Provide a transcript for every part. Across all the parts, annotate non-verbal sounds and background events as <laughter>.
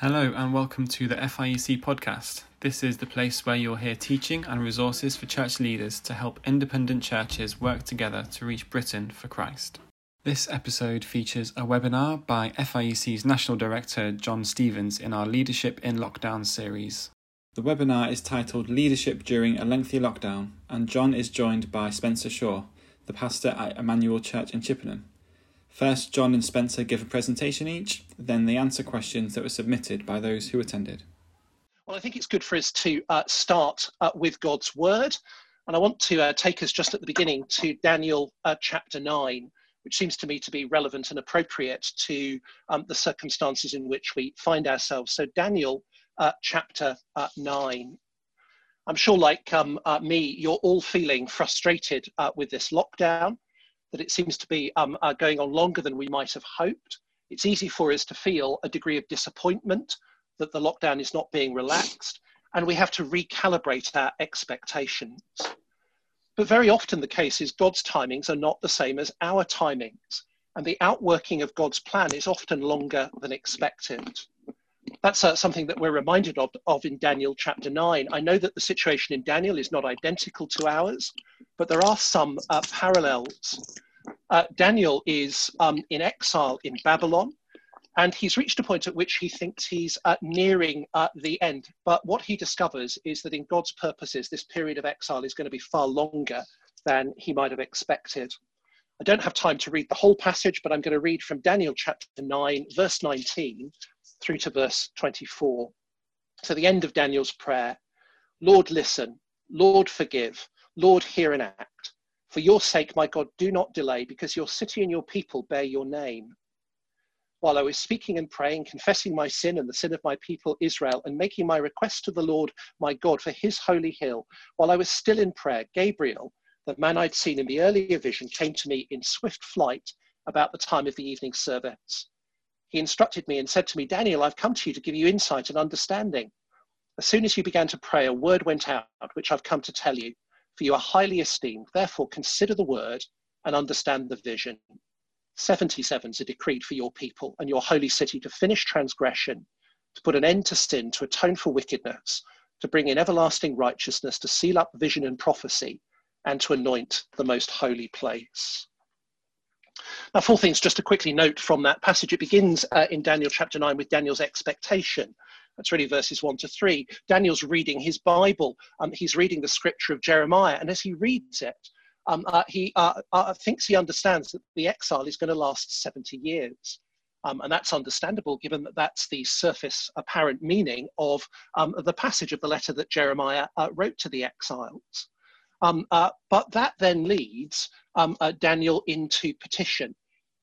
Hello, and welcome to the FIEC podcast. This is the place where you'll hear teaching and resources for church leaders to help independent churches work together to reach Britain for Christ. This episode features a webinar by FIEC's National Director John Stevens in our Leadership in Lockdown series. The webinar is titled Leadership During a Lengthy Lockdown, and John is joined by Spencer Shaw, the pastor at Emmanuel Church in Chippenham. First, John and Spencer give a presentation each, then they answer questions that were submitted by those who attended. Well, I think it's good for us to uh, start uh, with God's Word. And I want to uh, take us just at the beginning to Daniel uh, chapter 9, which seems to me to be relevant and appropriate to um, the circumstances in which we find ourselves. So, Daniel uh, chapter uh, 9. I'm sure, like um, me, you're all feeling frustrated with this lockdown that it seems to be um, uh, going on longer than we might have hoped. It's easy for us to feel a degree of disappointment that the lockdown is not being relaxed, and we have to recalibrate our expectations. But very often the case is God's timings are not the same as our timings, and the outworking of God's plan is often longer than expected. That's uh, something that we're reminded of, of in Daniel chapter 9. I know that the situation in Daniel is not identical to ours, but there are some uh, parallels. Uh, Daniel is um, in exile in Babylon, and he's reached a point at which he thinks he's uh, nearing uh, the end. But what he discovers is that in God's purposes, this period of exile is going to be far longer than he might have expected. I don't have time to read the whole passage, but I'm going to read from Daniel chapter 9, verse 19, through to verse 24. So, the end of Daniel's prayer Lord, listen. Lord, forgive. Lord, hear and act. For your sake, my God, do not delay, because your city and your people bear your name. While I was speaking and praying, confessing my sin and the sin of my people Israel, and making my request to the Lord my God for his holy hill, while I was still in prayer, Gabriel, the man I'd seen in the earlier vision, came to me in swift flight about the time of the evening service. He instructed me and said to me, Daniel, I've come to you to give you insight and understanding. As soon as you began to pray, a word went out, which I've come to tell you for you are highly esteemed. Therefore, consider the word and understand the vision. 77s are decreed for your people and your holy city to finish transgression, to put an end to sin, to atone for wickedness, to bring in everlasting righteousness, to seal up vision and prophecy, and to anoint the most holy place. Four things just to quickly note from that passage. It begins uh, in Daniel chapter 9 with Daniel's expectation. That's really verses one to three. Daniel's reading his Bible. Um, he's reading the scripture of Jeremiah. And as he reads it, um, uh, he uh, uh, thinks he understands that the exile is going to last 70 years. Um, and that's understandable given that that's the surface apparent meaning of um, the passage of the letter that Jeremiah uh, wrote to the exiles. Um, uh, but that then leads um, uh, Daniel into petition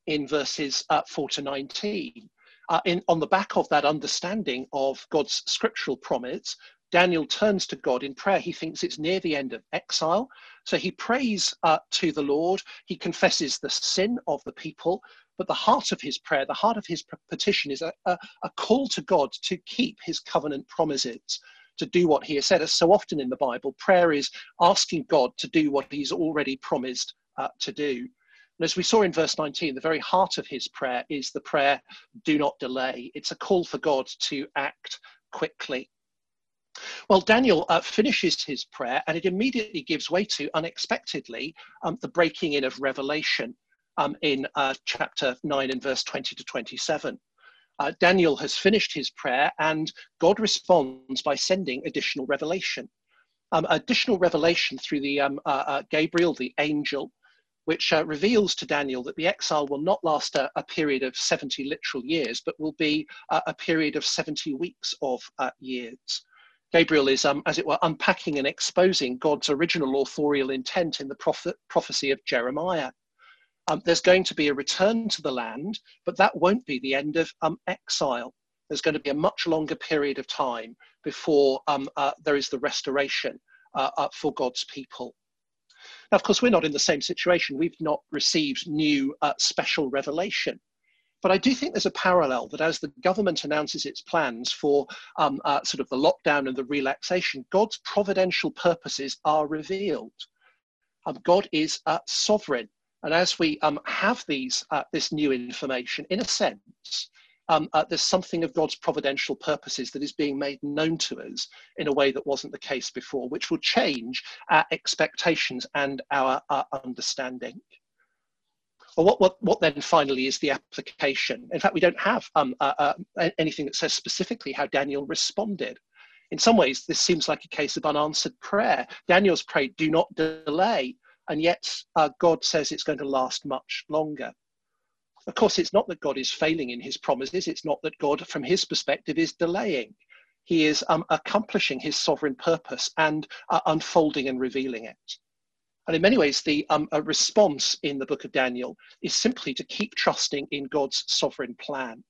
in verses 4 to 19 uh, in, on the back of that understanding of God's scriptural promise, Daniel turns to God in prayer. He thinks it's near the end of exile. So he prays uh, to the Lord. He confesses the sin of the people. But the heart of his prayer, the heart of his petition is a, a, a call to God to keep his covenant promises, to do what he has said. As so often in the Bible, prayer is asking God to do what he's already promised uh, to do. And as we saw in verse 19, the very heart of his prayer is the prayer, do not delay. It's a call for God to act quickly. Well, Daniel uh, finishes his prayer and it immediately gives way to, unexpectedly, um, the breaking in of revelation um, in uh, chapter 9 and verse 20 to 27. Uh, Daniel has finished his prayer and God responds by sending additional revelation. Um, additional revelation through the um, uh, uh, Gabriel, the angel, which uh, reveals to Daniel that the exile will not last a, a period of 70 literal years, but will be uh, a period of 70 weeks of uh, years. Gabriel is, um, as it were, unpacking and exposing God's original authorial intent in the prophet, prophecy of Jeremiah. Um, there's going to be a return to the land, but that won't be the end of um, exile. There's going to be a much longer period of time before um, uh, there is the restoration uh, uh, for God's people. Now, of course, we're not in the same situation. We've not received new uh, special revelation. But I do think there's a parallel that as the government announces its plans for um, uh, sort of the lockdown and the relaxation, God's providential purposes are revealed. Um, God is uh, sovereign. And as we um, have these, uh, this new information, in a sense, um, uh, there's something of God's providential purposes that is being made known to us in a way that wasn't the case before, which will change our expectations and our, our understanding. Well, what, what, what then finally is the application? In fact, we don't have um, uh, uh, anything that says specifically how Daniel responded. In some ways, this seems like a case of unanswered prayer. Daniel's prayed, do not delay, and yet uh, God says it's going to last much longer. Of course, it's not that God is failing in his promises, it's not that God, from his perspective, is delaying. He is um, accomplishing his sovereign purpose and uh, unfolding and revealing it. And in many ways, the um, response in the book of Daniel is simply to keep trusting in God's sovereign plan.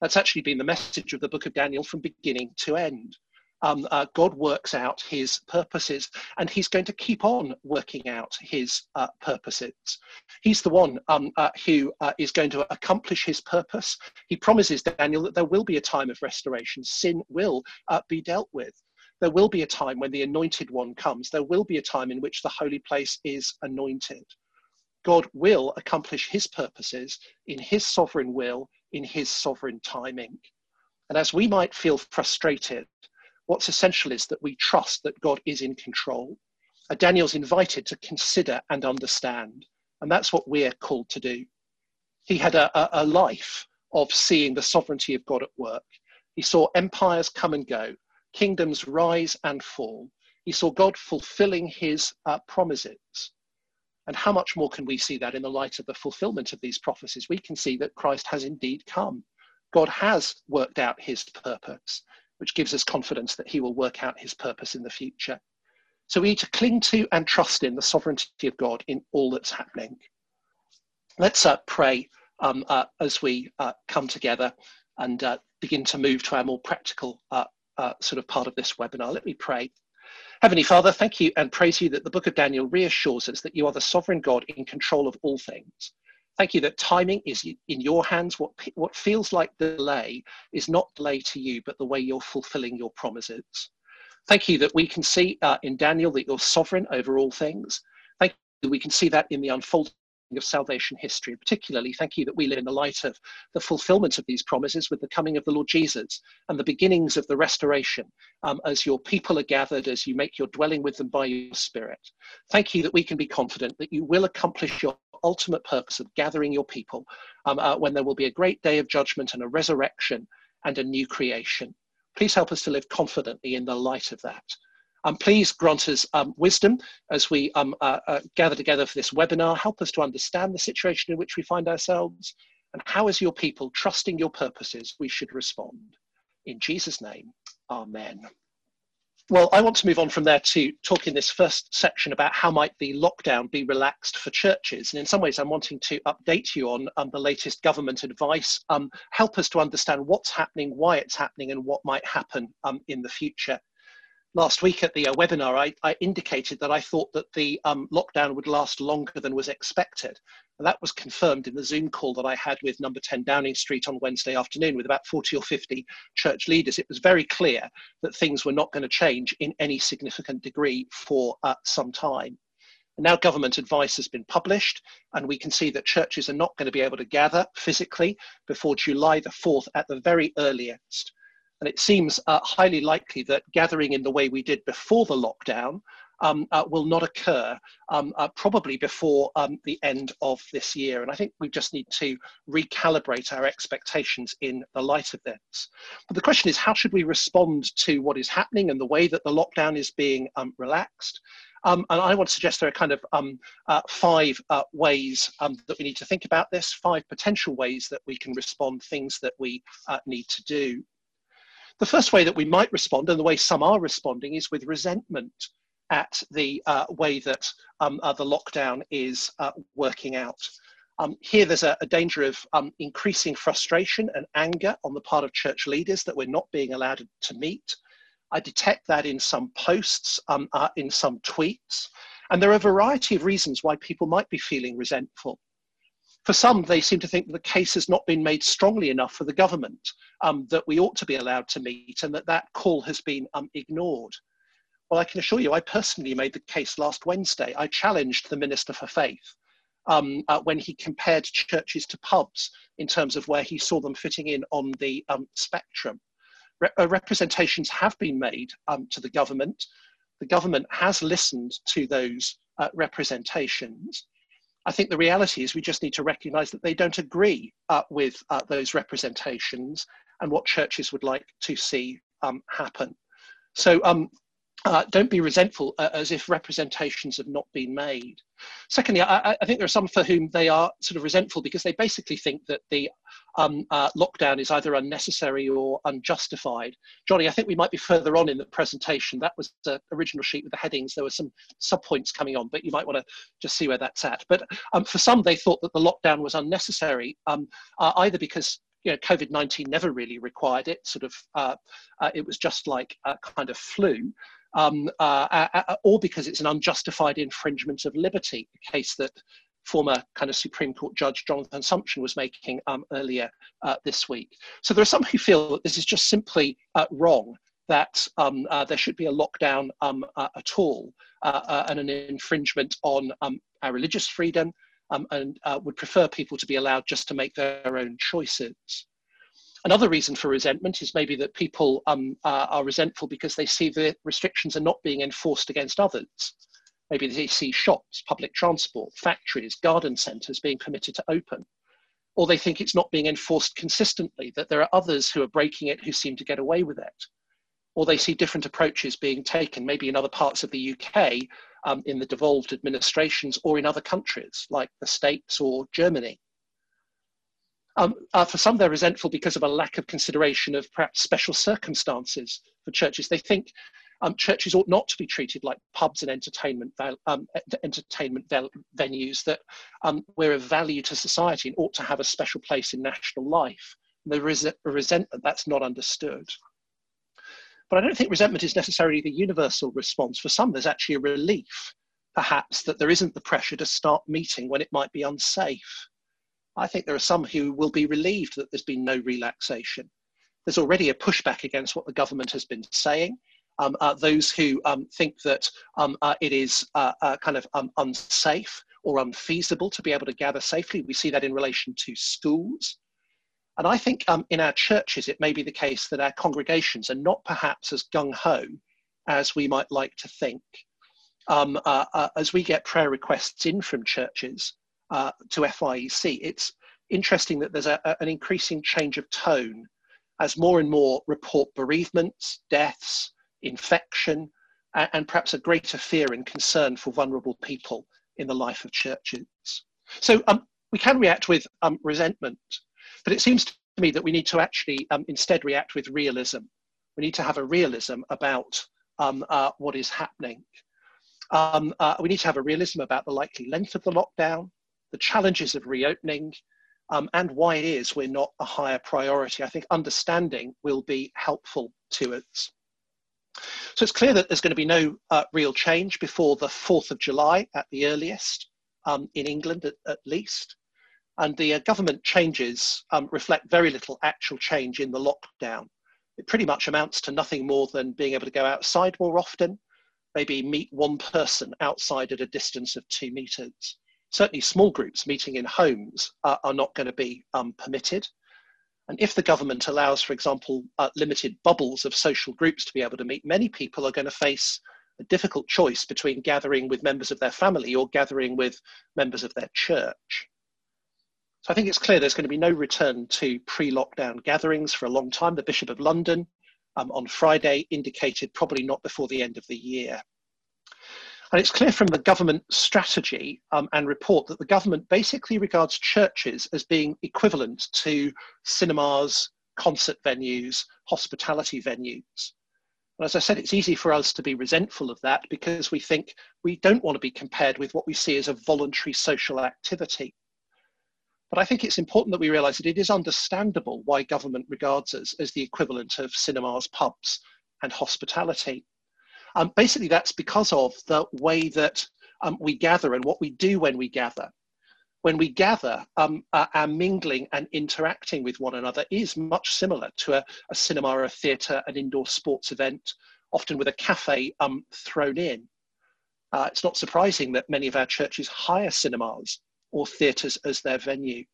That's actually been the message of the book of Daniel from beginning to end um, uh, God works out his purposes, and he's going to keep on working out his uh, purposes. He's the one um, uh, who uh, is going to accomplish his purpose. He promises Daniel that there will be a time of restoration, sin will uh, be dealt with. There will be a time when the anointed one comes. There will be a time in which the holy place is anointed. God will accomplish his purposes in his sovereign will, in his sovereign timing. And as we might feel frustrated What's essential is that we trust that God is in control. Uh, Daniel's invited to consider and understand, and that's what we're called to do. He had a, a, a life of seeing the sovereignty of God at work. He saw empires come and go, kingdoms rise and fall. He saw God fulfilling his uh, promises. And how much more can we see that in the light of the fulfillment of these prophecies? We can see that Christ has indeed come. God has worked out his purpose which gives us confidence that he will work out his purpose in the future. So we need to cling to and trust in the sovereignty of God in all that's happening. Let's uh, pray um, uh, as we uh, come together and uh, begin to move to our more practical uh, uh, sort of part of this webinar. Let me pray. Heavenly Father, thank you and praise you that the book of Daniel reassures us that you are the sovereign God in control of all things. Thank you that timing is in your hands. What, what feels like delay is not delay to you, but the way you're fulfilling your promises. Thank you that we can see uh, in Daniel that you're sovereign over all things. Thank you we can see that in the unfolding of salvation history. Particularly, thank you that we live in the light of the fulfillment of these promises with the coming of the Lord Jesus and the beginnings of the restoration um, as your people are gathered, as you make your dwelling with them by your Spirit. Thank you that we can be confident that you will accomplish your ultimate purpose of gathering your people um, uh, when there will be a great day of judgment and a resurrection and a new creation. Please help us to live confidently in the light of that. Um, please grant us um, wisdom as we um, uh, uh, gather together for this webinar. Help us to understand the situation in which we find ourselves and how, as your people, trusting your purposes, we should respond. In Jesus' name, amen. Well, I want to move on from there to talk in this first section about how might the lockdown be relaxed for churches. And in some ways, I'm wanting to update you on um, the latest government advice, um, help us to understand what's happening, why it's happening, and what might happen um, in the future last week at the uh, webinar, I, I, indicated that I thought that the um, lockdown would last longer than was expected. And that was confirmed in the Zoom call that I had with number 10 Downing Street on Wednesday afternoon with about 40 or 50 church leaders. It was very clear that things were not going to change in any significant degree for uh, some time. Now government advice has been published, and we can see that churches are not going to be able to gather physically before July the 4th at the very earliest. And it seems uh, highly likely that gathering in the way we did before the lockdown um, uh, will not occur um, uh, probably before um, the end of this year. And I think we just need to recalibrate our expectations in the light of this. But the question is, how should we respond to what is happening and the way that the lockdown is being um, relaxed? Um, and I want to suggest there are kind of um, uh, five uh, ways um, that we need to think about this, five potential ways that we can respond, things that we uh, need to do. The first way that we might respond, and the way some are responding, is with resentment at the uh, way that um, uh, the lockdown is uh, working out. Um, here, there's a, a danger of um, increasing frustration and anger on the part of church leaders that we're not being allowed to meet. I detect that in some posts, um, uh, in some tweets. And there are a variety of reasons why people might be feeling resentful for some, they seem to think the case has not been made strongly enough for the government, um, that we ought to be allowed to meet, and that that call has been um, ignored. Well, I can assure you, I personally made the case last Wednesday. I challenged the Minister for Faith um, uh, when he compared churches to pubs in terms of where he saw them fitting in on the um, spectrum. Re- uh, representations have been made um, to the government. The government has listened to those uh, representations. I think the reality is we just need to recognize that they don't agree uh, with uh, those representations and what churches would like to see um, happen. So um, uh, don't be resentful uh, as if representations have not been made. Secondly, I, I, think there are some for whom they are sort of resentful because they basically think that the um, uh, lockdown is either unnecessary or unjustified. Johnny, I think we might be further on in the presentation. That was the original sheet with the headings. There were some subpoints coming on, but you might want to just see where that's at. But um, for some, they thought that the lockdown was unnecessary, um, uh, either because you know, COVID 19 never really required it, sort of, uh, uh, it was just like a kind of flu um, uh, uh, or because it's an unjustified infringement of liberty, a case that former kind of Supreme Court Judge Jonathan Sumption was making um, earlier uh, this week. So there are some who feel that this is just simply uh, wrong, that um, uh, there should be a lockdown um, uh, at all and an infringement on um, our religious freedom um, and would prefer people to be allowed just to make their own choices. Another reason for resentment is maybe that people um, uh, are resentful because they see the restrictions are not being enforced against others. Maybe they see shops, public transport, factories, garden centres being permitted to open. Or they think it's not being enforced consistently, that there are others who are breaking it who seem to get away with it. Or they see different approaches being taken, maybe in other parts of the UK, um, in the devolved administrations, or in other countries like the States or Germany. Um, uh, for some, they're resentful because of a lack of consideration of perhaps special circumstances for churches. They think um, churches ought not to be treated like pubs and entertainment um, entertainment venues that um, we're of value to society and ought to have a special place in national life. There is a resentment that's not understood. But I don't think resentment is necessarily the universal response. For some, there's actually a relief, perhaps, that there isn't the pressure to start meeting when it might be unsafe I think there are some who will be relieved that there's been no relaxation. There's already a pushback against what the government has been saying. Um, uh, those who um, think that um, uh, it is uh, uh kind of um, unsafe or unfeasible to be able to gather safely. We see that in relation to schools. And I think um, in our churches, it may be the case that our congregations are not perhaps as gung ho as we might like to think. Um, uh, uh, as we get prayer requests in from churches, uh, to FIEC, it's interesting that there's a, a, an increasing change of tone as more and more report bereavements, deaths, infection, and, and perhaps a greater fear and concern for vulnerable people in the life of churches. So um, we can react with um, resentment, but it seems to me that we need to actually um, instead react with realism. We need to have a realism about um, uh, what is happening. Um, uh, we need to have a realism about the likely length of the lockdown, the challenges of reopening, um, and why it is we're not a higher priority. I think understanding will be helpful to us. So it's clear that there's going to be no uh, real change before the 4th of July at the earliest, um, in England at, at, least. And the uh, government changes um, reflect very little actual change in the lockdown. It pretty much amounts to nothing more than being able to go outside more often, maybe meet one person outside at a distance of two meters certainly small groups meeting in homes are not going to be um, permitted. And if the government allows, for example, uh, limited bubbles of social groups to be able to meet, many people are going to face a difficult choice between gathering with members of their family or gathering with members of their church. So I think it's clear there's going to be no return to pre-lockdown gatherings for a long time. The Bishop of London um, on Friday indicated probably not before the end of the year. And it's clear from the government strategy um, and report that the government basically regards churches as being equivalent to cinemas, concert venues, hospitality venues. And as I said, it's easy for us to be resentful of that because we think we don't want to be compared with what we see as a voluntary social activity. But I think it's important that we realise that it is understandable why government regards us as the equivalent of cinemas, pubs, and hospitality. Um, basically, that's because of the way that um, we gather and what we do when we gather. When we gather, um, uh, our mingling and interacting with one another is much similar to a, a cinema, a theatre, an indoor sports event, often with a cafe um, thrown in. Uh, it's not surprising that many of our churches hire cinemas or theatres as their venue.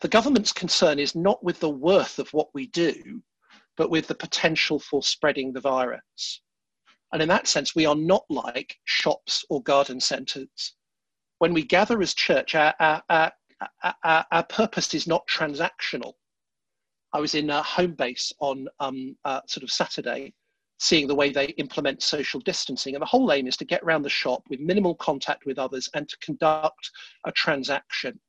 The government's concern is not with the worth of what we do, but with the potential for spreading the virus. And in that sense, we are not like shops or garden centres. When we gather as church, our, our, our, our, our purpose is not transactional. I was in a Homebase on um, uh, sort of Saturday, seeing the way they implement social distancing. And the whole aim is to get around the shop with minimal contact with others and to conduct a transaction.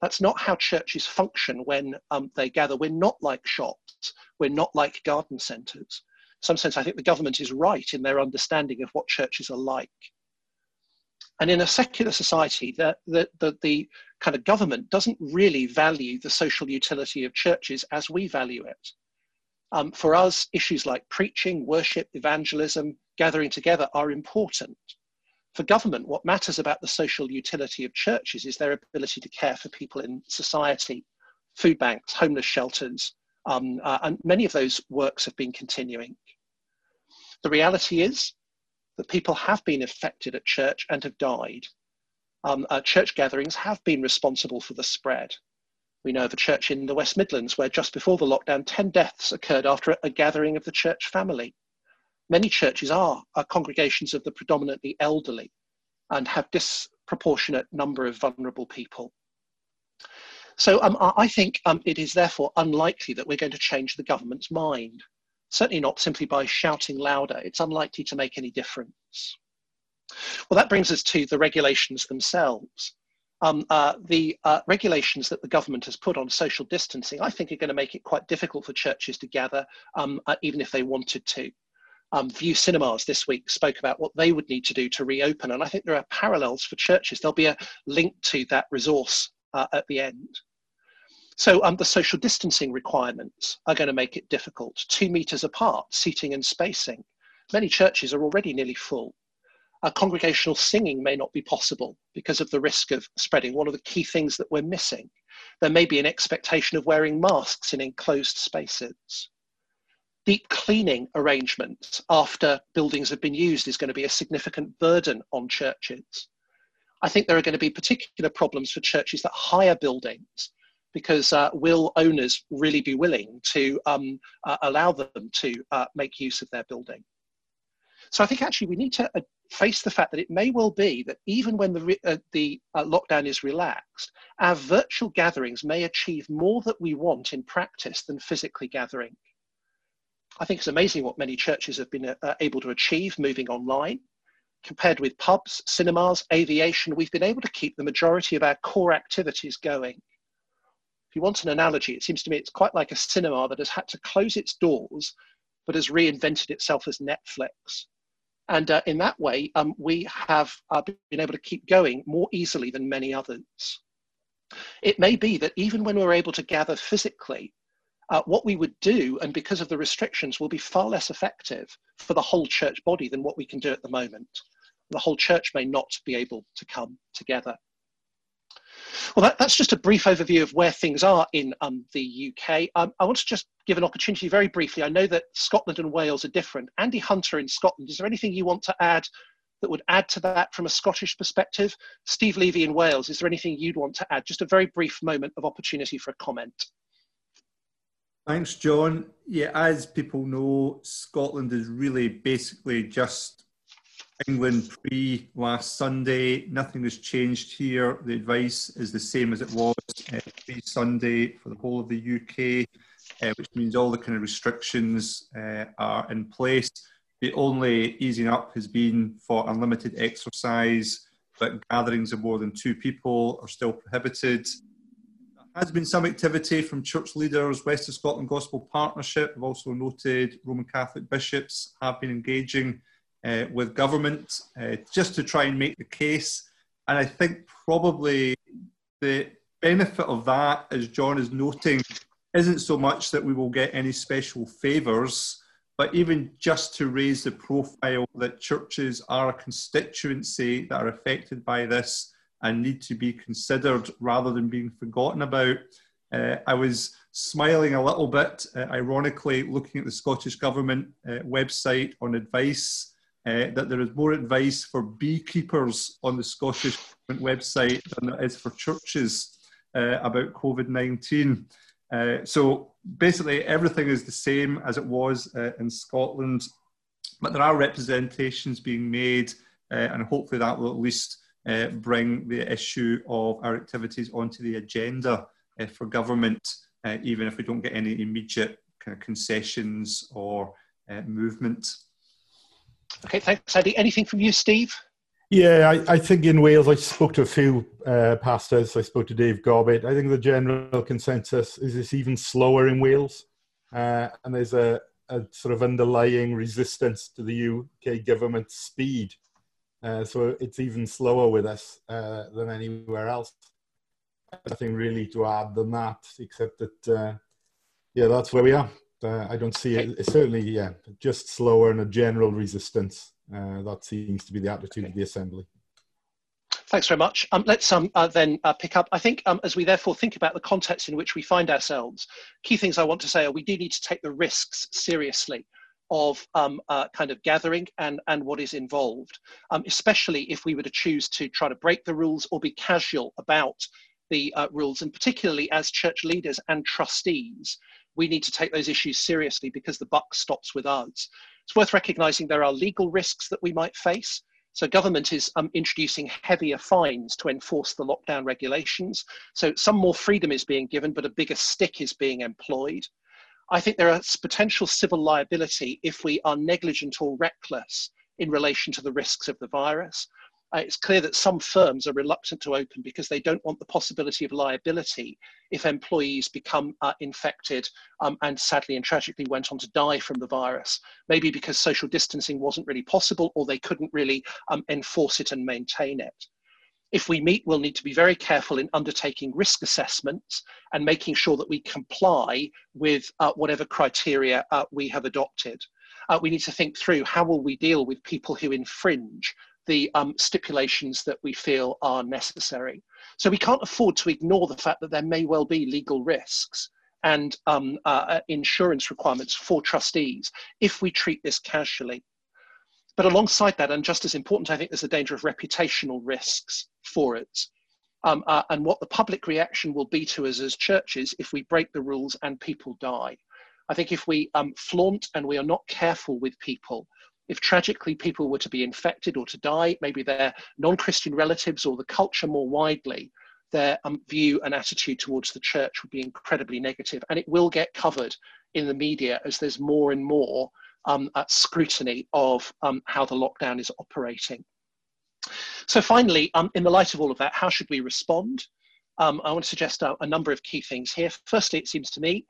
That's not how churches function when um, they gather. We're not like shops. We're not like garden centres. Some sense, I think the government is right in their understanding of what churches are like. And in a secular society, the, the, the, the, kind of government doesn't really value the social utility of churches as we value it. Um, for us, issues like preaching, worship, evangelism, gathering together are important. For government, what matters about the social utility of churches is their ability to care for people in society, food banks, homeless shelters, um, uh, and many of those works have been continuing. The reality is that people have been affected at church and have died. Um, uh, church gatherings have been responsible for the spread. We know of a church in the West Midlands where just before the lockdown, 10 deaths occurred after a gathering of the church family. Many churches are, are congregations of the predominantly elderly and have disproportionate number of vulnerable people. So um, I think um, it is therefore unlikely that we're going to change the government's mind certainly not simply by shouting louder. It's unlikely to make any difference. Well, that brings us to the regulations themselves. Um, uh, the uh, regulations that the government has put on social distancing, I think, are going to make it quite difficult for churches to gather, um, uh, even if they wanted to. Um, Vue Cinemas this week spoke about what they would need to do to reopen, and I think there are parallels for churches. There'll be a link to that resource uh, at the end. So um, the social distancing requirements are going to make it difficult. Two meters apart, seating and spacing. Many churches are already nearly full. Uh, congregational singing may not be possible because of the risk of spreading. One of the key things that we're missing. There may be an expectation of wearing masks in enclosed spaces. Deep cleaning arrangements after buildings have been used is going to be a significant burden on churches. I think there are going to be particular problems for churches that hire buildings because uh, will owners really be willing to um, uh, allow them to uh, make use of their building? So I think actually we need to uh, face the fact that it may well be that even when the, uh, the uh, lockdown is relaxed, our virtual gatherings may achieve more that we want in practice than physically gathering. I think it's amazing what many churches have been able to achieve moving online. Compared with pubs, cinemas, aviation, we've been able to keep the majority of our core activities going if you want an analogy, it seems to me it's quite like a cinema that has had to close its doors, but has reinvented itself as Netflix. And uh, in that way, um, we have uh, been able to keep going more easily than many others. It may be that even when we're able to gather physically, uh, what we would do, and because of the restrictions, will be far less effective for the whole church body than what we can do at the moment. The whole church may not be able to come together. Well, that, that's just a brief overview of where things are in um, the UK. Um, I want to just give an opportunity very briefly. I know that Scotland and Wales are different. Andy Hunter in Scotland, is there anything you want to add that would add to that from a Scottish perspective? Steve Levy in Wales, is there anything you'd want to add? Just a very brief moment of opportunity for a comment. Thanks, John. Yeah, as people know, Scotland is really basically just England pre last Sunday. Nothing has changed here. The advice is the same as it was uh, pre Sunday for the whole of the UK, uh, which means all the kind of restrictions uh, are in place. The only easing up has been for unlimited exercise, but gatherings of more than two people are still prohibited. There has been some activity from church leaders. West of Scotland Gospel Partnership have also noted Roman Catholic bishops have been engaging uh, with government uh, just to try and make the case. And I think probably the benefit of that, as John is noting, isn't so much that we will get any special favours, but even just to raise the profile that churches are a constituency that are affected by this and need to be considered rather than being forgotten about. Uh, I was smiling a little bit, uh, ironically, looking at the Scottish Government uh, website on advice uh, that there is more advice for beekeepers on the Scottish Government website than there is for churches uh, about COVID 19. Uh, so basically, everything is the same as it was uh, in Scotland, but there are representations being made, uh, and hopefully that will at least bring the issue of our activities onto the agenda for government, even if we don't get any immediate kind of concessions or movement. Okay, thanks, Andy. Anything from you, Steve? Yeah, I, I, think in Wales, I spoke to a few uh, pastors. I spoke to Dave Gobbett. I think the general consensus is it's even slower in Wales. Uh, and there's a, a, sort of underlying resistance to the UK government's speed. Uh, so it's even slower with us uh, than anywhere else. Nothing really to add than that, except that, uh, yeah, that's where we are. Uh, I don't see it. It's certainly, yeah, just slower and a general resistance. Uh, that seems to be the attitude okay. of the assembly. Thanks very much. Um, let's um, uh, then uh, pick up. I think um, as we therefore think about the context in which we find ourselves, key things I want to say are we do need to take the risks seriously of um, uh, kind of gathering and, and what is involved, um, especially if we were to choose to try to break the rules or be casual about the uh, rules, and particularly as church leaders and trustees, we need to take those issues seriously because the buck stops with us. It's worth recognizing there are legal risks that we might face. So government is um, introducing heavier fines to enforce the lockdown regulations. So some more freedom is being given, but a bigger stick is being employed. I think there is potential civil liability if we are negligent or reckless in relation to the risks of the virus uh, it's clear that some firms are reluctant to open because they don't want the possibility of liability if employees become uh, infected um, and sadly and tragically went on to die from the virus. Maybe because social distancing wasn't really possible or they couldn't really um, enforce it and maintain it. If we meet, we'll need to be very careful in undertaking risk assessments and making sure that we comply with uh, whatever criteria uh, we have adopted. Uh, we need to think through how will we deal with people who infringe the um, stipulations that we feel are necessary. So we can't afford to ignore the fact that there may well be legal risks and um, uh, uh, insurance requirements for trustees if we treat this casually. But alongside that, and just as important, I think there's a danger of reputational risks for it. Um, uh, and what the public reaction will be to us as churches if we break the rules and people die. I think if we um, flaunt and we are not careful with people, if tragically people were to be infected or to die, maybe their non Christian relatives or the culture more widely, their um, view and attitude towards the church would be incredibly negative. And it will get covered in the media as there's more and more um, uh, scrutiny of um, how the lockdown is operating. So, finally, um, in the light of all of that, how should we respond? Um, I want to suggest a, a number of key things here. Firstly, it seems to me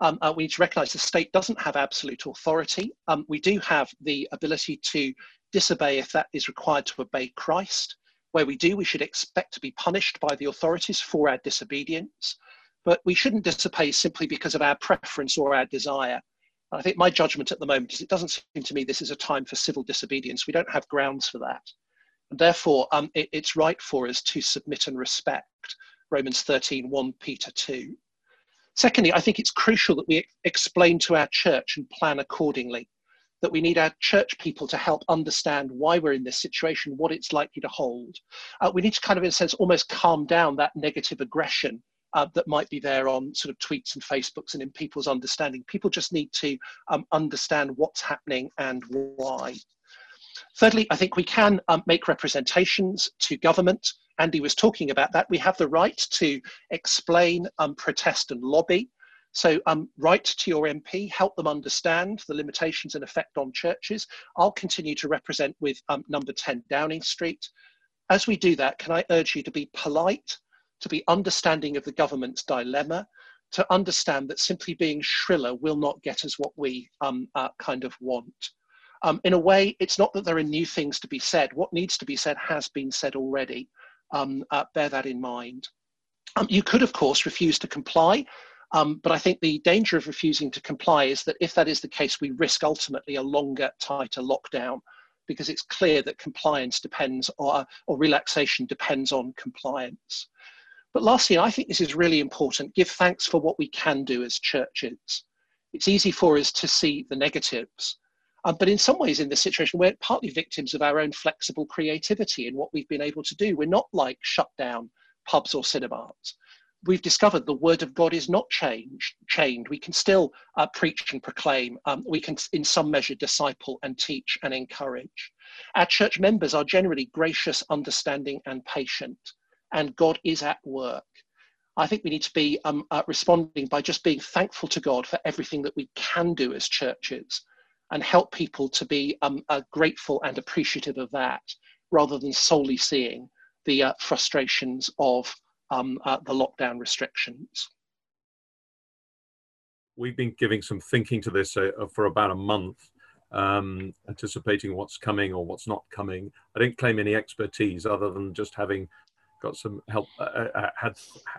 um, uh, we need to recognize the state doesn't have absolute authority. Um, we do have the ability to disobey if that is required to obey Christ. Where we do, we should expect to be punished by the authorities for our disobedience. But we shouldn't disobey simply because of our preference or our desire. I think my judgment at the moment is it doesn't seem to me this is a time for civil disobedience. We don't have grounds for that. And therefore, um, it, it's right for us to submit and respect Romans 13, 1 Peter 2. Secondly, I think it's crucial that we explain to our church and plan accordingly, that we need our church people to help understand why we're in this situation, what it's likely to hold. Uh, we need to kind of, in a sense, almost calm down that negative aggression uh, that might be there on sort of tweets and Facebooks and in people's understanding. People just need to um, understand what's happening and why. Thirdly, I think we can um, make representations to government Andy was talking about that. We have the right to explain, um, protest, and lobby. So, um, write to your MP, help them understand the limitations and effect on churches. I'll continue to represent with um, number 10 Downing Street. As we do that, can I urge you to be polite, to be understanding of the government's dilemma, to understand that simply being shriller will not get us what we um, uh, kind of want. Um, in a way, it's not that there are new things to be said. What needs to be said has been said already um, uh, bear that in mind. Um, you could, of course, refuse to comply, um, but I think the danger of refusing to comply is that if that is the case, we risk ultimately a longer, tighter lockdown because it's clear that compliance depends or, or relaxation depends on compliance. But lastly, I think this is really important, give thanks for what we can do as churches. It's easy for us to see the negatives, Um, but in some ways, in this situation, we're partly victims of our own flexible creativity in what we've been able to do. We're not like shut down pubs or cinemas. We've discovered the word of God is not changed, chained. We can still uh, preach and proclaim. Um, we can, in some measure, disciple and teach and encourage. Our church members are generally gracious, understanding, and patient, and God is at work. I think we need to be um, uh, responding by just being thankful to God for everything that we can do as churches and help people to be um, uh, grateful and appreciative of that rather than solely seeing the uh, frustrations of um, uh, the lockdown restrictions. We've been giving some thinking to this uh, for about a month, um, anticipating what's coming or what's not coming. I don't claim any expertise other than just having got some help, uh, uh, uh, had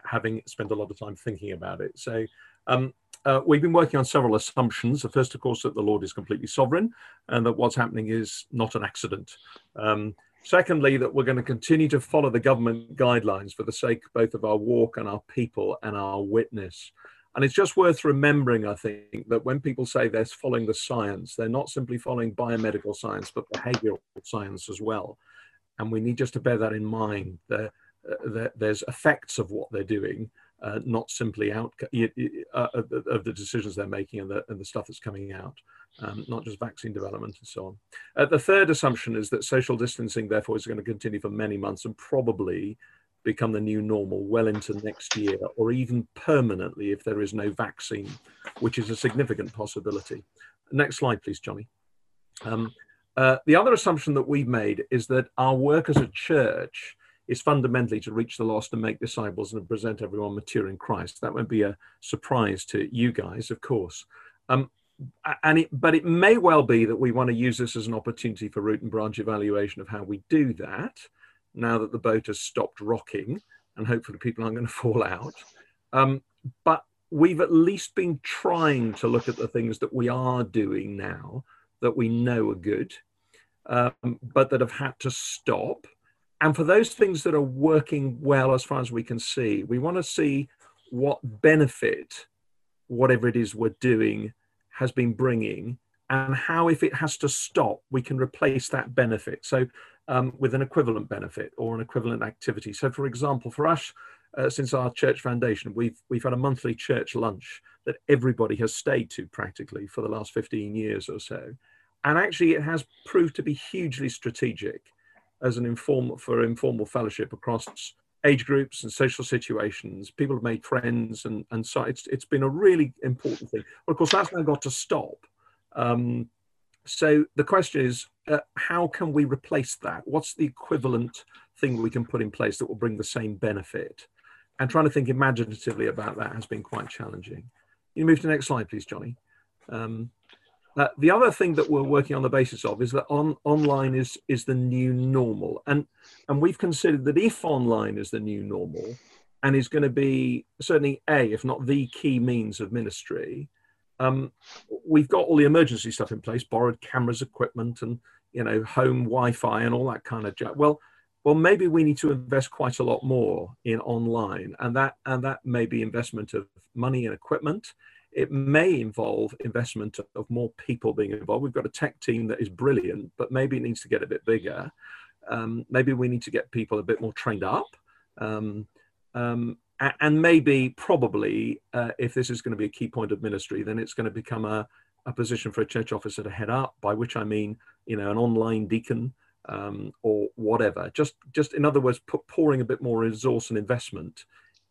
having spent a lot of time thinking about it. So um, uh, we've been working on several assumptions. The first, of course, that the Lord is completely sovereign and that what's happening is not an accident. Um, secondly, that we're going to continue to follow the government guidelines for the sake both of our walk and our people and our witness. And it's just worth remembering, I think, that when people say they're following the science, they're not simply following biomedical science, but behavioral science as well. And we need just to bear that in mind. Uh, there's effects of what they're doing, uh, not simply out uh, of the decisions they're making and the, and the stuff that's coming out, um, not just vaccine development and so on. Uh, the third assumption is that social distancing, therefore, is going to continue for many months and probably become the new normal well into next year or even permanently if there is no vaccine, which is a significant possibility. Next slide, please, Johnny. Um, uh, the other assumption that we've made is that our work as a church is fundamentally to reach the lost and make disciples and present everyone mature in Christ. That won't be a surprise to you guys, of course. Um, and it, but it may well be that we want to use this as an opportunity for root and branch evaluation of how we do that now that the boat has stopped rocking and hopefully people aren't going <laughs> to fall out. Um, but we've at least been trying to look at the things that we are doing now that we know are good, um, but that have had to stop and for those things that are working well, as far as we can see, we want to see what benefit whatever it is we're doing has been bringing and how if it has to stop we can replace that benefit. So um, with an equivalent benefit or an equivalent activity. So for example for us uh, since our church foundation we've we've had a monthly church lunch that everybody has stayed to practically for the last 15 years or so. And actually it has proved to be hugely strategic as an informal for informal fellowship across age groups and social situations. People have made friends, and and so it's it's been a really important thing. But of course, that's now got to stop. Um, so the question is, uh, how can we replace that? What's the equivalent thing we can put in place that will bring the same benefit? And trying to think imaginatively about that has been quite challenging. Can you move to the next slide, please, Johnny. Um, uh, the other thing that we're working on the basis of is that on, online is is the new normal, and and we've considered that if online is the new normal, and is going to be certainly a if not the key means of ministry, um, we've got all the emergency stuff in place, borrowed cameras, equipment, and you know home Wi-Fi and all that kind of jazz. Well, well maybe we need to invest quite a lot more in online, and that and that may be investment of money and equipment it may involve investment of more people being involved. We've got a tech team that is brilliant, but maybe it needs to get a bit bigger. Um, maybe we need to get people a bit more trained up. Um, um, and maybe, probably, uh, if this is going to be a key point of ministry, then it's going to become a, a position for a church officer to head up, by which I mean, you know, an online deacon um, or whatever. Just, just in other words, pouring a bit more resource and investment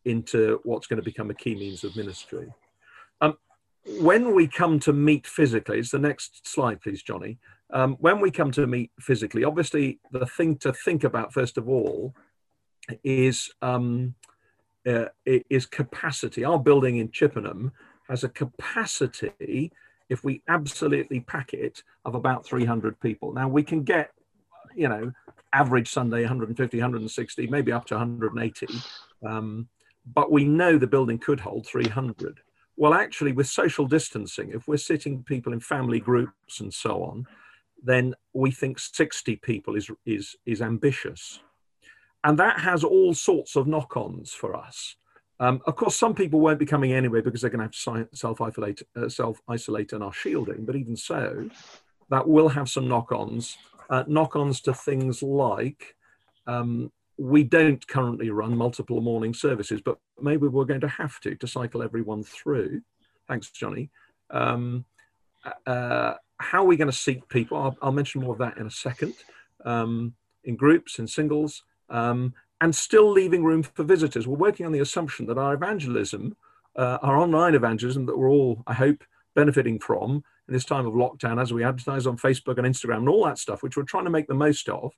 into what's going to become a key means of ministry. When we come to meet physically, it's the next slide, please, Johnny. Um, when we come to meet physically, obviously the thing to think about first of all is um, uh, is capacity. Our building in Chippenham has a capacity, if we absolutely pack it, of about 300 people. Now we can get, you know, average Sunday 150, 160, maybe up to 180, um, but we know the building could hold 300. Well, actually, with social distancing, if we're sitting people in family groups and so on, then we think 60 people is, is, is ambitious. And that has all sorts of knock ons for us. Um, of course, some people won't be coming anyway because they're going to have to self isolate, uh, self isolate and are shielding. But even so, that will have some knock-ons, uh, knock-ons to things like um, we don't currently run multiple morning services, but maybe we're going to have to to cycle everyone through. Thanks, Johnny. Um, uh, how are we going to seek people? I'll, I'll, mention more of that in a second. Um, in groups, in singles, um, and still leaving room for visitors. We're working on the assumption that our evangelism, uh, our online evangelism, that we're all, I hope, benefiting from in this time of lockdown as we advertise on Facebook and Instagram and all that stuff, which we're trying to make the most of,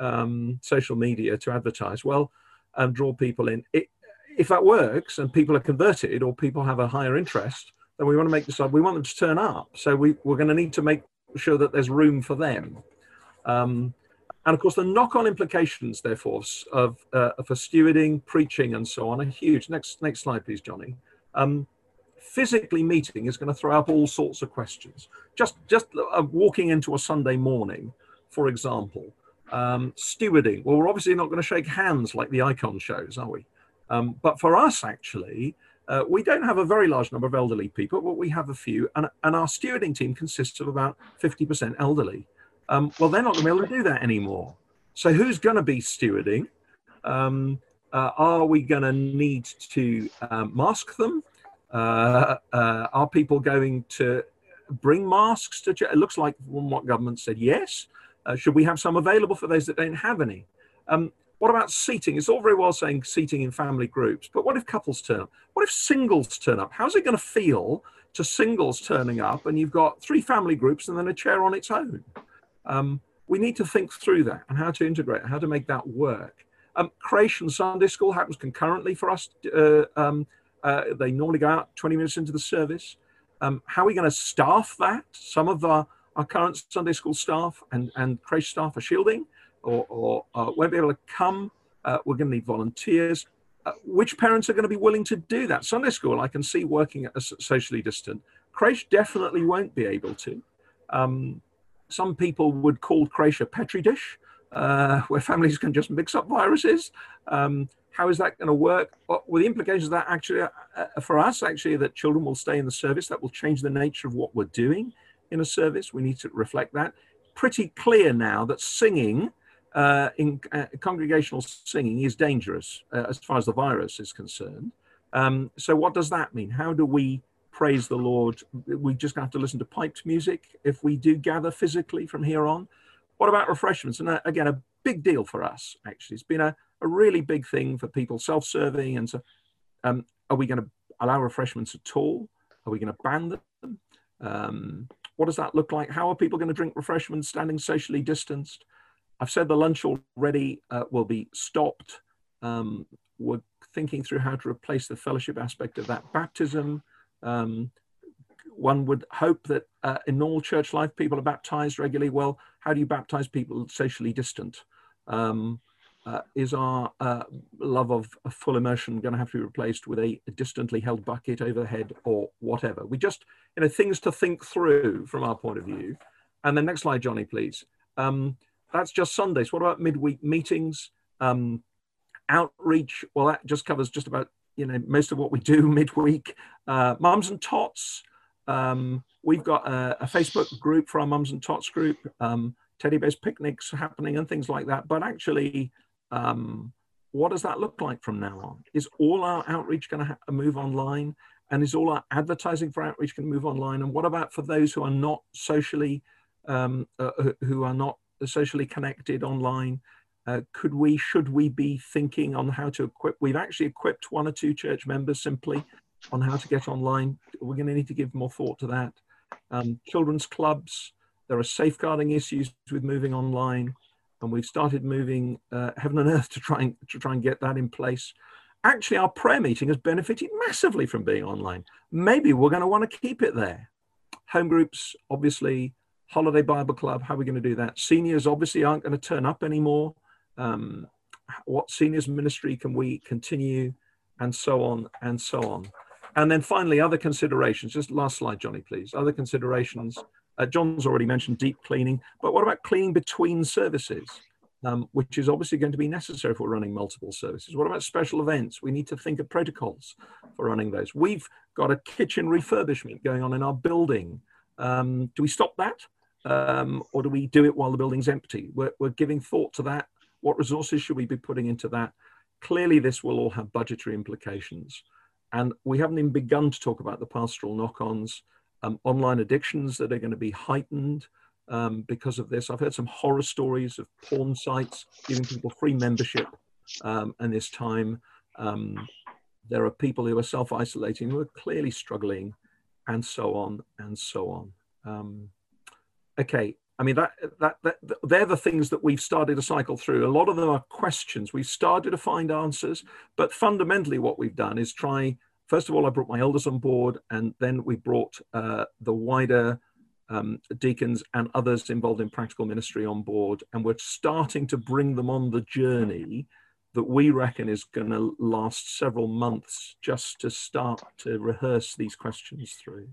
um, social media to advertise, well, and draw people in. It, if that works and people are converted or people have a higher interest, then we want to make decide we want them to turn up. So we, we're going to need to make sure that there's room for them. Um, and of course, the knock-on implications, therefore, of uh, for stewarding, preaching, and so on are huge. Next, next slide, please, Johnny. Um, physically meeting is going to throw up all sorts of questions. Just, just uh, walking into a Sunday morning, for example, um, stewarding. Well, we're obviously not going to shake hands like the icon shows, are we? Um, but for us, actually, uh, we don't have a very large number of elderly people, but we have a few, and, and our stewarding team consists of about 50% elderly. Um, well, they're not going to be able to do that anymore. So, who's going to be stewarding? Um, uh, are we going to need to um, mask them? Uh, uh, are people going to bring masks to? It looks like from what government said, yes. Uh, should we have some available for those that don't have any? Um, what about seating? It's all very well saying seating in family groups, but what if couples turn up? What if singles turn up? How's it going to feel to singles turning up and you've got three family groups and then a chair on its own? Um, we need to think through that and how to integrate, how to make that work. Um, creation Sunday school happens concurrently for us. Uh, um, uh, they normally go out 20 minutes into the service. Um, how are we going to staff that? Some of our, our current Sunday school staff and, and creche staff are shielding or, or uh, won't be able to come. Uh, we're going to need volunteers. Uh, which parents are going to be willing to do that? Sunday school, I can see working at a socially distant. Creche definitely won't be able to. Um, some people would call creche a petri dish, uh, <laughs> where families can just mix up viruses. Um, how is that going to work? Well, the implications of that actually, uh, uh, for us, actually, that children will stay in the service. That will change the nature of what we're doing in a service. We need to reflect that. Pretty clear now that singing, uh, in uh, congregational singing, is dangerous uh, as far as the virus is concerned. Um, so, what does that mean? How do we praise the Lord. We just have to listen to piped music if we do gather physically from here on. What about refreshments? And uh, again, a big deal for us, actually. It's been a, a really big thing for people self serving. And so, um, are we going to allow refreshments at all? Are we going to ban them? Um, what does that look like? How are people going to drink refreshments standing socially distanced? I've said the lunch already uh, will be stopped. Um, we're thinking through how to replace the fellowship aspect of that baptism. Um, one would hope that uh, in normal church life, people are baptized regularly. Well, how do you baptize people socially distant? Um, uh, is our uh, love of, full immersion going to have to be replaced with a, distantly held bucket overhead or whatever? We just, you know, things to think through from our point of view. And then next slide, Johnny, please. Um, that's just Sundays. What about midweek meetings? Um, outreach? Well, that just covers just about you know most of what we do <laughs> midweek. Uh, mums and tots. Um, we've got a, a, Facebook group for our mums and tots group. Um, teddy bears picnics happening and things like that. But actually, um, what does that look like from now on? Is all our outreach going to ha- move online? And is all our advertising for outreach going to move online? And what about for those who are not socially, um, uh, who are not socially connected online? Uh, could we, should we be thinking on how to equip? We've actually equipped one or two church members simply on how to get online. We're going to need to give more thought to that. Um, children's clubs, there are safeguarding issues with moving online, and we've started moving uh, heaven and earth to try and to try and get that in place. Actually, our prayer meeting has benefited massively from being online. Maybe we're going to want to keep it there. Home groups, obviously, holiday Bible club. How are we going to do that? Seniors obviously aren't going to turn up anymore um, what seniors ministry can we continue, and so on and so on. And then finally, other considerations. Just last slide, Johnny, please. Other considerations. Uh, John's already mentioned deep cleaning, but what about cleaning between services? Um, which is obviously going to be necessary for running multiple services. What about special events? We need to think of protocols for running those. We've got a kitchen refurbishment going on in our building. Um, do we stop that? um, or do we do it while the building's empty? We're, we're giving thought to that. What resources should we be putting into that? Clearly, this will all have budgetary implications. And we haven't even begun to talk about the pastoral knock ons, um, online addictions that are going to be heightened um, because of this. I've heard some horror stories of porn sites giving people free membership um, and this time. Um, there are people who are self isolating who are clearly struggling, and so on and so on. Um, okay, I mean, that, that, that, they're the things that we've started to cycle through. A lot of them are questions. We've started to find answers, but fundamentally, what we've done is try. First of all, I brought my elders on board, and then we brought uh, the wider um, deacons and others involved in practical ministry on board, and we're starting to bring them on the journey that we reckon is going to last several months just to start to rehearse these questions through.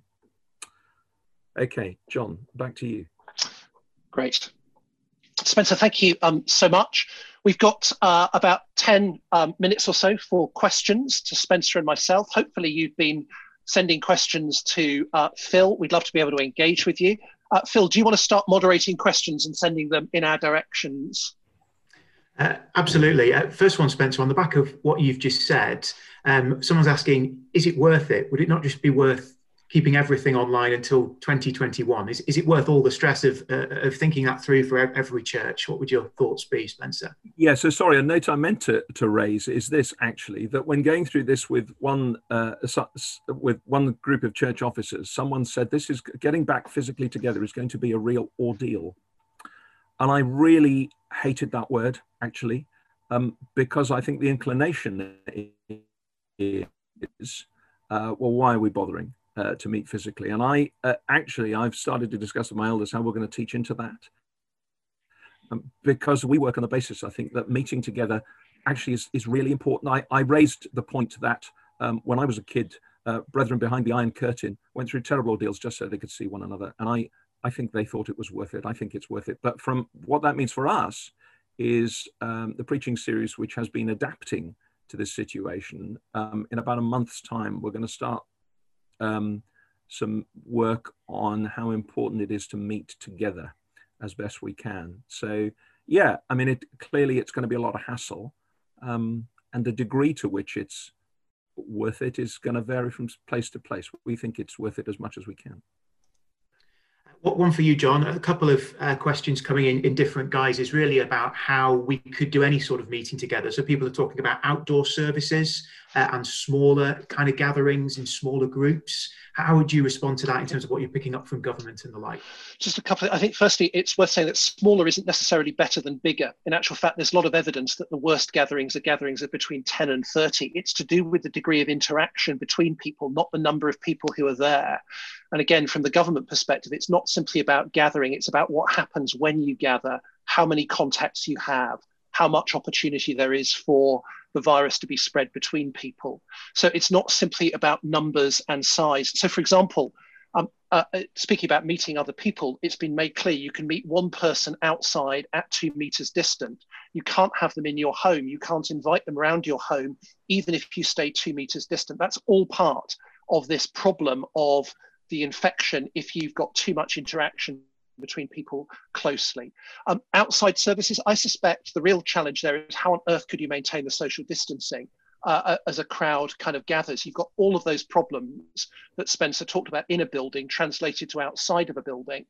Okay, John, back to you. Great. Spencer, thank you um, so much. We've got uh, about 10 um, minutes or so for questions to Spencer and myself. Hopefully, you've been sending questions to uh, Phil. We'd love to be able to engage with you. Uh, Phil, do you want to start moderating questions and sending them in our directions? Uh, absolutely. Uh, first one, Spencer, on the back of what you've just said, um, someone's asking, is it worth it? Would it not just be worth keeping everything online until 2021? Is, is it worth all the stress of, uh, of thinking that through for every church? What would your thoughts be, Spencer? Yeah, so sorry, a note I meant to, to raise is this actually that when going through this with one uh, with one group of church officers, someone said this is getting back physically together is going to be a real ordeal. And I really hated that word actually, um, because I think the inclination is, uh, well, why are we bothering uh, to meet physically? And I uh, actually, I've started to discuss with my elders how we're going to teach into that. Um, because we work on the basis, I think, that meeting together actually is, is really important. I, I raised the point that um, when I was a kid, uh, brethren behind the Iron Curtain went through terrible ordeals just so they could see one another. And I, I think they thought it was worth it. I think it's worth it. But from what that means for us is um, the preaching series, which has been adapting to this situation. Um, in about a month's time, we're going to start um, some work on how important it is to meet together as best we can. So, yeah, I mean, it clearly it's going to be a lot of hassle, um, and the degree to which it's worth it is going to vary from place to place. We think it's worth it as much as we can. What One for you, John. A couple of uh, questions coming in in different guises, really about how we could do any sort of meeting together. So people are talking about outdoor services uh, and smaller kind of gatherings in smaller groups. How would you respond to that in terms of what you're picking up from government and the like? Just a couple. Of, I think firstly, it's worth saying that smaller isn't necessarily better than bigger. In actual fact, there's a lot of evidence that the worst gatherings are gatherings of between 10 and 30. It's to do with the degree of interaction between people, not the number of people who are there. And again, from the government perspective, it's not simply about gathering, it's about what happens when you gather, how many contacts you have, how much opportunity there is for the virus to be spread between people. So it's not simply about numbers and size. So, for example, um, uh, uh, speaking about meeting other people, it's been made clear you can meet one person outside at two meters distant. You can't have them in your home. You can't invite them around your home, even if you stay two meters distant. That's all part of this problem of the infection if you've got too much interaction between people closely. Um, outside services, I suspect the real challenge there is how on earth could you maintain the social distancing uh, uh, as a crowd kind of gathers? You've got all of those problems that Spencer talked about in a building translated to outside of a building.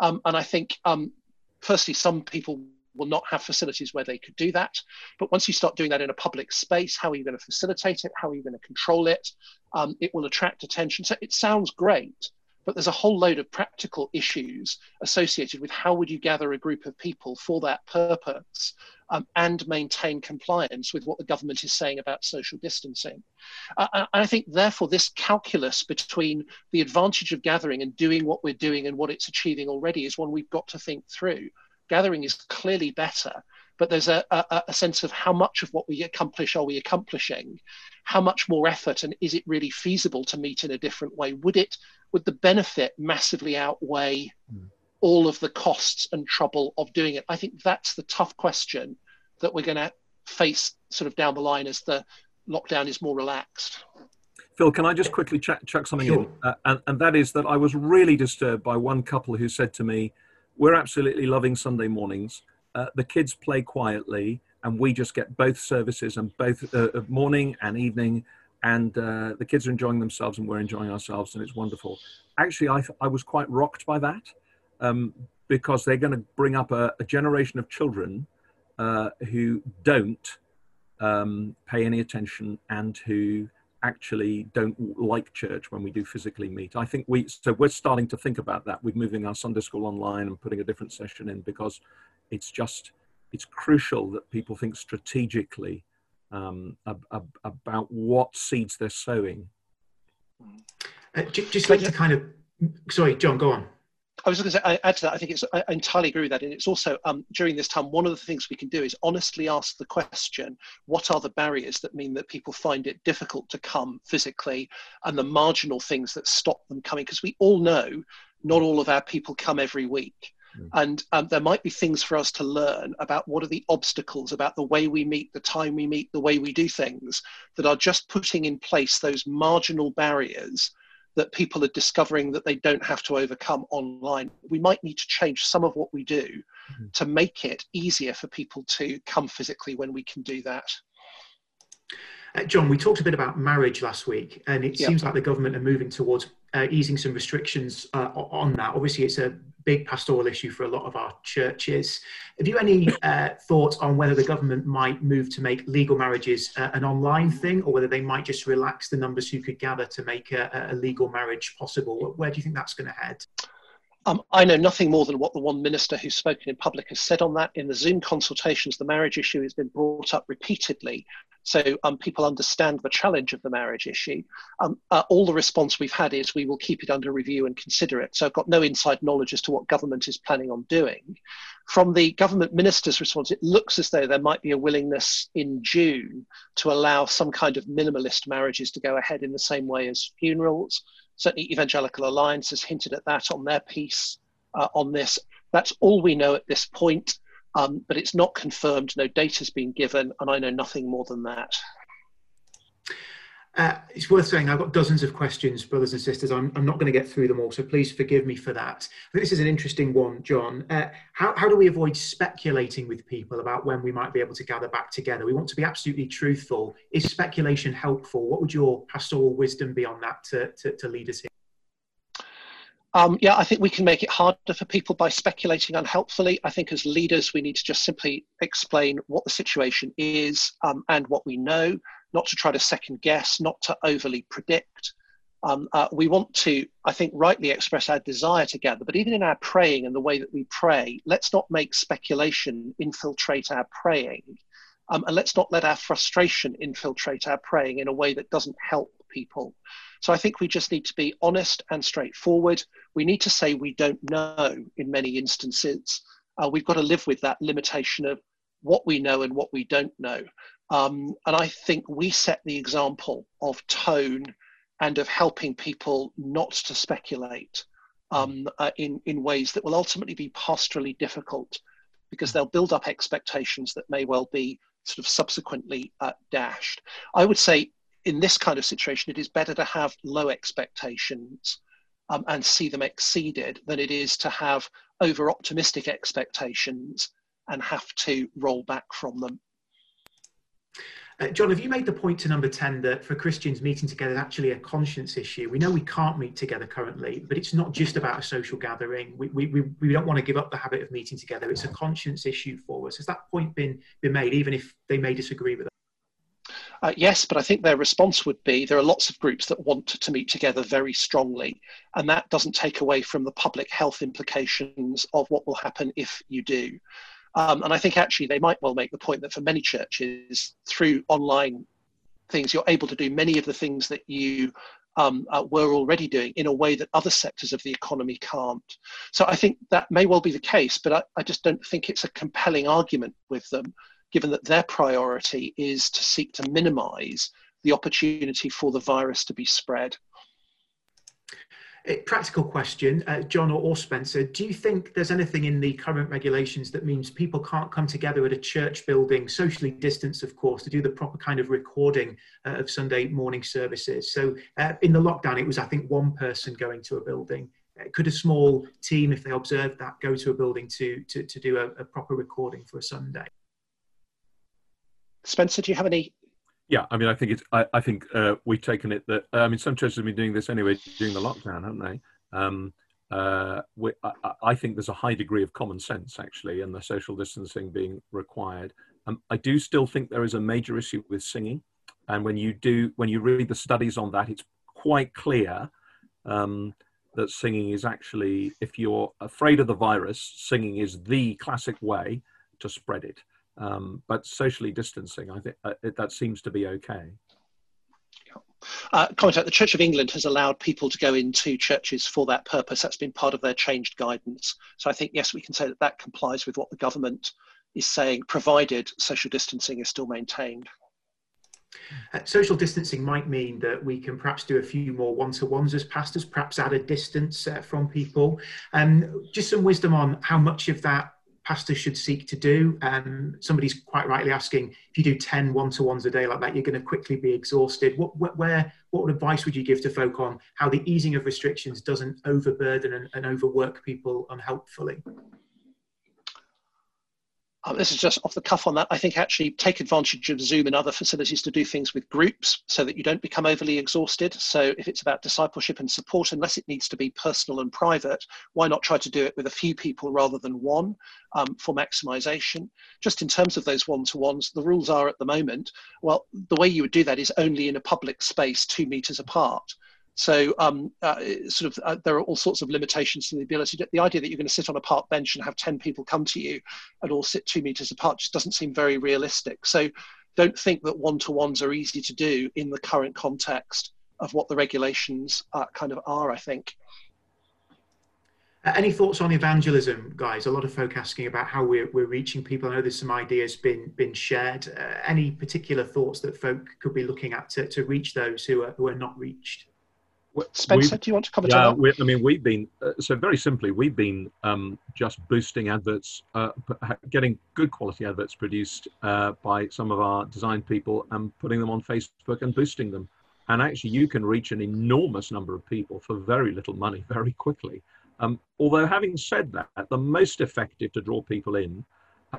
Um, and I think, um, firstly, some people will not have facilities where they could do that. But once you start doing that in a public space, how are you going to facilitate it? How are you going to control it? Um, it will attract attention. So it sounds great, but there's a whole load of practical issues associated with how would you gather a group of people for that purpose um, and maintain compliance with what the government is saying about social distancing. Uh, I think, therefore, this calculus between the advantage of gathering and doing what we're doing and what it's achieving already is one we've got to think through. Gathering is clearly better, but there's a, a, a, sense of how much of what we accomplish are we accomplishing how much more effort and is it really feasible to meet in a different way would it would the benefit massively outweigh mm. all of the costs and trouble of doing it i think that's the tough question that we're going to face sort of down the line as the lockdown is more relaxed Phil, can I just quickly ch- chuck something sure. in? Uh, and, and that is that I was really disturbed by one couple who said to me, we're absolutely loving Sunday mornings. Uh, the kids play quietly, and we just get both services and both uh, morning and evening. And uh, the kids are enjoying themselves, and we're enjoying ourselves, and it's wonderful. Actually, I, I was quite rocked by that um, because they're going to bring up a, a generation of children uh, who don't um, pay any attention and who actually don't like church when we do physically meet. I think we, so we're starting to think about that. We're moving our Sunday school online and putting a different session in because it's just, it's crucial that people think strategically um, ab- ab- about what seeds they're sowing. Uh, just like to kind of, sorry, John, go on. I was going to say, I add to that. I think it's. I entirely agree with that, and it's also um, during this time. One of the things we can do is honestly ask the question: What are the barriers that mean that people find it difficult to come physically, and the marginal things that stop them coming? Because we all know not all of our people come every week, mm. and um, there might be things for us to learn about what are the obstacles, about the way we meet, the time we meet, the way we do things, that are just putting in place those marginal barriers that people are discovering that they don't have to overcome online. We might need to change some of what we do mm-hmm. to make it easier for people to come physically when we can do that. Uh, John, we talked a bit about marriage last week, and it seems like the government are moving towards uh, easing some restrictions uh, on that. Obviously, it's a big pastoral issue for a lot of our churches. Have you any uh, thoughts on whether the government might move to make legal marriages uh, an online thing, or whether they might just relax the numbers who could gather to make a, a legal marriage possible? Where do you think that's going to head? Um, I know nothing more than what the one minister who's spoken in public has said on that. In the Zoom consultations, the marriage issue has been brought up repeatedly. So um, people understand the challenge of the marriage issue. Um, uh, all the response we've had is we will keep it under review and consider it. So I've got no inside knowledge as to what government is planning on doing. From the government minister's response, it looks as though there might be a willingness in June to allow some kind of minimalist marriages to go ahead in the same way as funerals certainly Evangelical Alliance has hinted at that on their piece uh, on this. That's all we know at this point, um, but it's not confirmed. No data's been given, and I know nothing more than that. Uh, it's worth saying I've got dozens of questions, brothers and sisters. I'm, I'm not going to get through them all, so please forgive me for that. But this is an interesting one, John. Uh, how, how do we avoid speculating with people about when we might be able to gather back together? We want to be absolutely truthful. Is speculation helpful? What would your pastoral wisdom be on that to, to, to lead us here? Um, yeah, I think we can make it harder for people by speculating unhelpfully. I think as leaders, we need to just simply explain what the situation is um, and what we know not to try to second guess, not to overly predict. Um, uh, we want to, I think, rightly express our desire together, but even in our praying and the way that we pray, let's not make speculation infiltrate our praying. Um, and let's not let our frustration infiltrate our praying in a way that doesn't help people. So I think we just need to be honest and straightforward. We need to say we don't know in many instances. Uh, we've got to live with that limitation of what we know and what we don't know. Um, and I think we set the example of tone and of helping people not to speculate um, uh, in, in ways that will ultimately be pastorally difficult because they'll build up expectations that may well be sort of subsequently uh, dashed. I would say in this kind of situation, it is better to have low expectations um, and see them exceeded than it is to have over optimistic expectations and have to roll back from them. Uh, John, have you made the point to number 10 that for Christians meeting together is actually a conscience issue? We know we can't meet together currently, but it's not just about a social gathering. We, we, we, we don't want to give up the habit of meeting together. It's a conscience issue for us. Has that point been, been made, even if they may disagree with it? Uh, yes, but I think their response would be there are lots of groups that want to meet together very strongly, and that doesn't take away from the public health implications of what will happen if you do. Um, and I think actually they might well make the point that for many churches, through online things, you're able to do many of the things that you um, uh, were already doing in a way that other sectors of the economy can't. So I think that may well be the case, but I, I just don't think it's a compelling argument with them, given that their priority is to seek to minimize the opportunity for the virus to be spread. A practical question, uh, John or, or, Spencer, do you think there's anything in the current regulations that means people can't come together at a church building, socially distanced, of course, to do the proper kind of recording uh, of Sunday morning services? So uh, in the lockdown, it was, I think, one person going to a building. Could a small team, if they observe that, go to a building to, to, to do a, a proper recording for a Sunday? Spencer, do you have any yeah, I mean, I think it's. I, I think uh, we've taken it that. I mean, some churches have been doing this anyway during the lockdown, haven't they? Um, uh, we, I, I, think there's a high degree of common sense actually, and the social distancing being required. Um, I do still think there is a major issue with singing, and when you do, when you read the studies on that, it's quite clear um, that singing is actually, if you're afraid of the virus, singing is the classic way to spread it. Um, but socially distancing, I think uh, it, that seems to be okay. Uh, comment out the Church of England has allowed people to go into churches for that purpose. That's been part of their changed guidance. So I think, yes, we can say that that complies with what the government is saying, provided social distancing is still maintained. Uh, social distancing might mean that we can perhaps do a few more one-to-ones as pastors, perhaps at a distance uh, from people. Um, just some wisdom on how much of that pastors should seek to do. Um, somebody's quite rightly asking if you do 10 one-to-ones a day like that, you're going to quickly be exhausted. What, what, where, what advice would you give to folk on how the easing of restrictions doesn't overburden and, and overwork people unhelpfully? Um, this is just off the cuff on that. I think actually take advantage of Zoom and other facilities to do things with groups so that you don't become overly exhausted. So if it's about discipleship and support, unless it needs to be personal and private, why not try to do it with a few people rather than one um, for maximization? Just in terms of those one-to-ones, the rules are at the moment, well, the way you would do that is only in a public space two meters apart. So um, uh, sort of uh, there are all sorts of limitations to the ability. To, the idea that you're going to sit on a park bench and have 10 people come to you and all sit two meters apart just doesn't seem very realistic. So don't think that one-to-ones are easy to do in the current context of what the regulations uh, kind of are, I think. Any thoughts on evangelism, guys? A lot of folk asking about how we're, we're reaching people. I know there's some ideas been been shared. Uh, any particular thoughts that folk could be looking at to, to reach those who are, who are not reached? Spencer, do you want to comment yeah, on that? I mean, we've been, uh, so very simply, we've been um, just boosting adverts, uh, getting good quality adverts produced uh, by some of our design people and putting them on Facebook and boosting them. And actually, you can reach an enormous number of people for very little money <laughs> very quickly. Um, although, having said that, the most effective to draw people in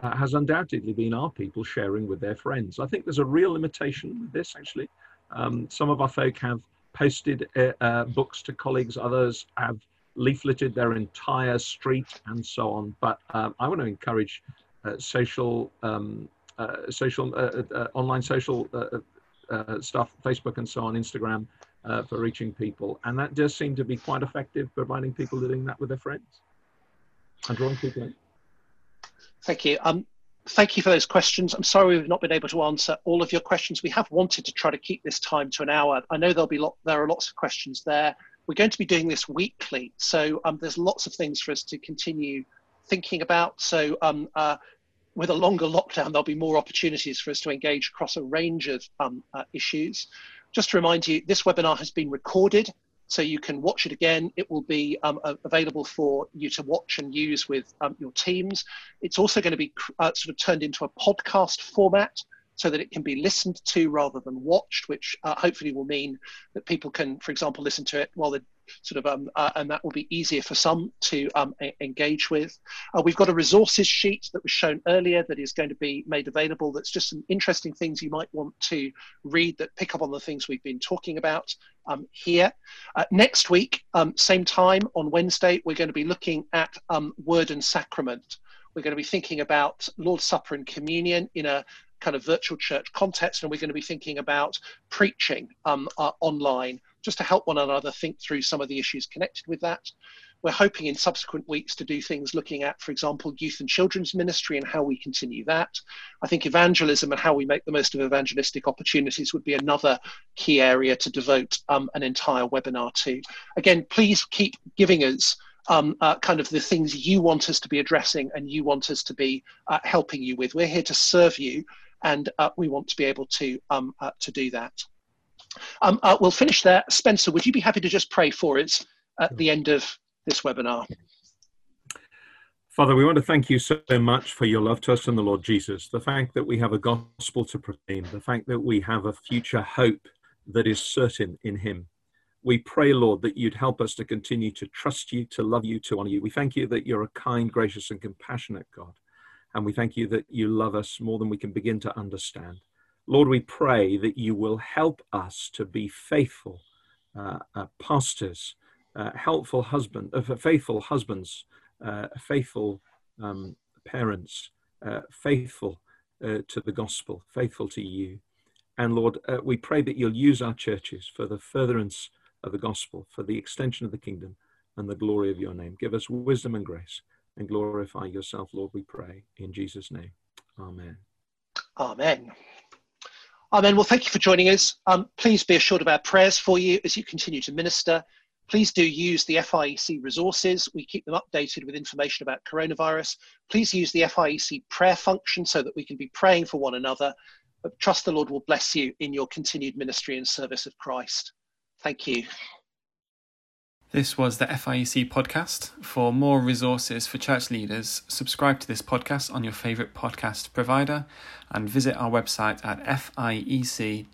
uh, has undoubtedly been our people sharing with their friends. I think there's a real limitation with this, actually. Um, some of our folk have posted uh, uh, books to colleagues, others have leafleted their entire street and so on. But um, I want to encourage uh, social, um, uh, social, uh, uh, online social stuff, Facebook and so on, Instagram, for reaching people. And that does seem to be quite effective, providing people doing that with their friends and drawing people in. Thank you. Um, thank you for those questions. I'm sorry we've not been able to answer all of your questions. We have wanted to try to keep this time to an hour. I know there'll be lot, there are lots of questions there. We're going to be doing this weekly, so um, there's lots of things for us to continue thinking about. So um, uh, with a longer lockdown, there'll be more opportunities for us to engage across a range of um, uh, issues. Just to remind you, this webinar has been recorded so you can watch it again. It will be um, available for you to watch and use with um, your teams. It's also going to be uh, sort of turned into a podcast format so that it can be listened to rather than watched, which uh, hopefully will mean that people can, for example, listen to it while they're sort of, um, uh, and that will be easier for some to um, engage with. Uh, we've got a resources sheet that was shown earlier that is going to be made available. That's just some interesting things you might want to read that pick up on the things we've been talking about um, here. Uh, next week, um, same time on Wednesday, we're going to be looking at um, Word and Sacrament. We're going to be thinking about Lord's Supper and Communion in a kind of virtual church context, and we're going to be thinking about preaching um, uh, online just to help one another think through some of the issues connected with that. We're hoping in subsequent weeks to do things looking at, for example, youth and children's ministry and how we continue that. I think evangelism and how we make the most of evangelistic opportunities would be another key area to devote um, an entire webinar to. Again, please keep giving us um, uh, kind of the things you want us to be addressing and you want us to be uh, helping you with. We're here to serve you and uh, we want to be able to um, uh, to do that. Um, uh, we'll finish there. Spencer, would you be happy to just pray for us at the end of this webinar? Father, we want to thank you so much for your love to us and the Lord Jesus. The fact that we have a gospel to proclaim, the fact that we have a future hope that is certain in Him. we pray, Lord, that you'd help us to continue to trust you, to love you, to honor you. We thank you that you're a kind, gracious, and compassionate God. And we thank you that you love us more than we can begin to understand. Lord, we pray that you will help us to be faithful uh, uh, pastors, uh, helpful husband, uh, faithful husbands, uh, faithful um, parents, uh, faithful to the gospel, faithful to you. And Lord, we pray that you'll use our churches for the furtherance of the gospel, for the extension of the kingdom and the glory of your name. Give us wisdom and grace and glorify yourself, Lord, we pray. In Jesus' name. Amen. Amen. Amen. Well, thank you for joining us. Um, please be assured of our prayers for you as you continue to minister. Please do use the FIEC resources. We keep them updated with information about coronavirus. Please use the FIEC prayer function so that we can be praying for one another. But trust the Lord will bless you in your continued ministry and service of Christ. Thank you. This was the FIEC podcast. For more resources for church leaders, subscribe to this podcast on your favourite podcast provider and visit our website at fiec.org.uk.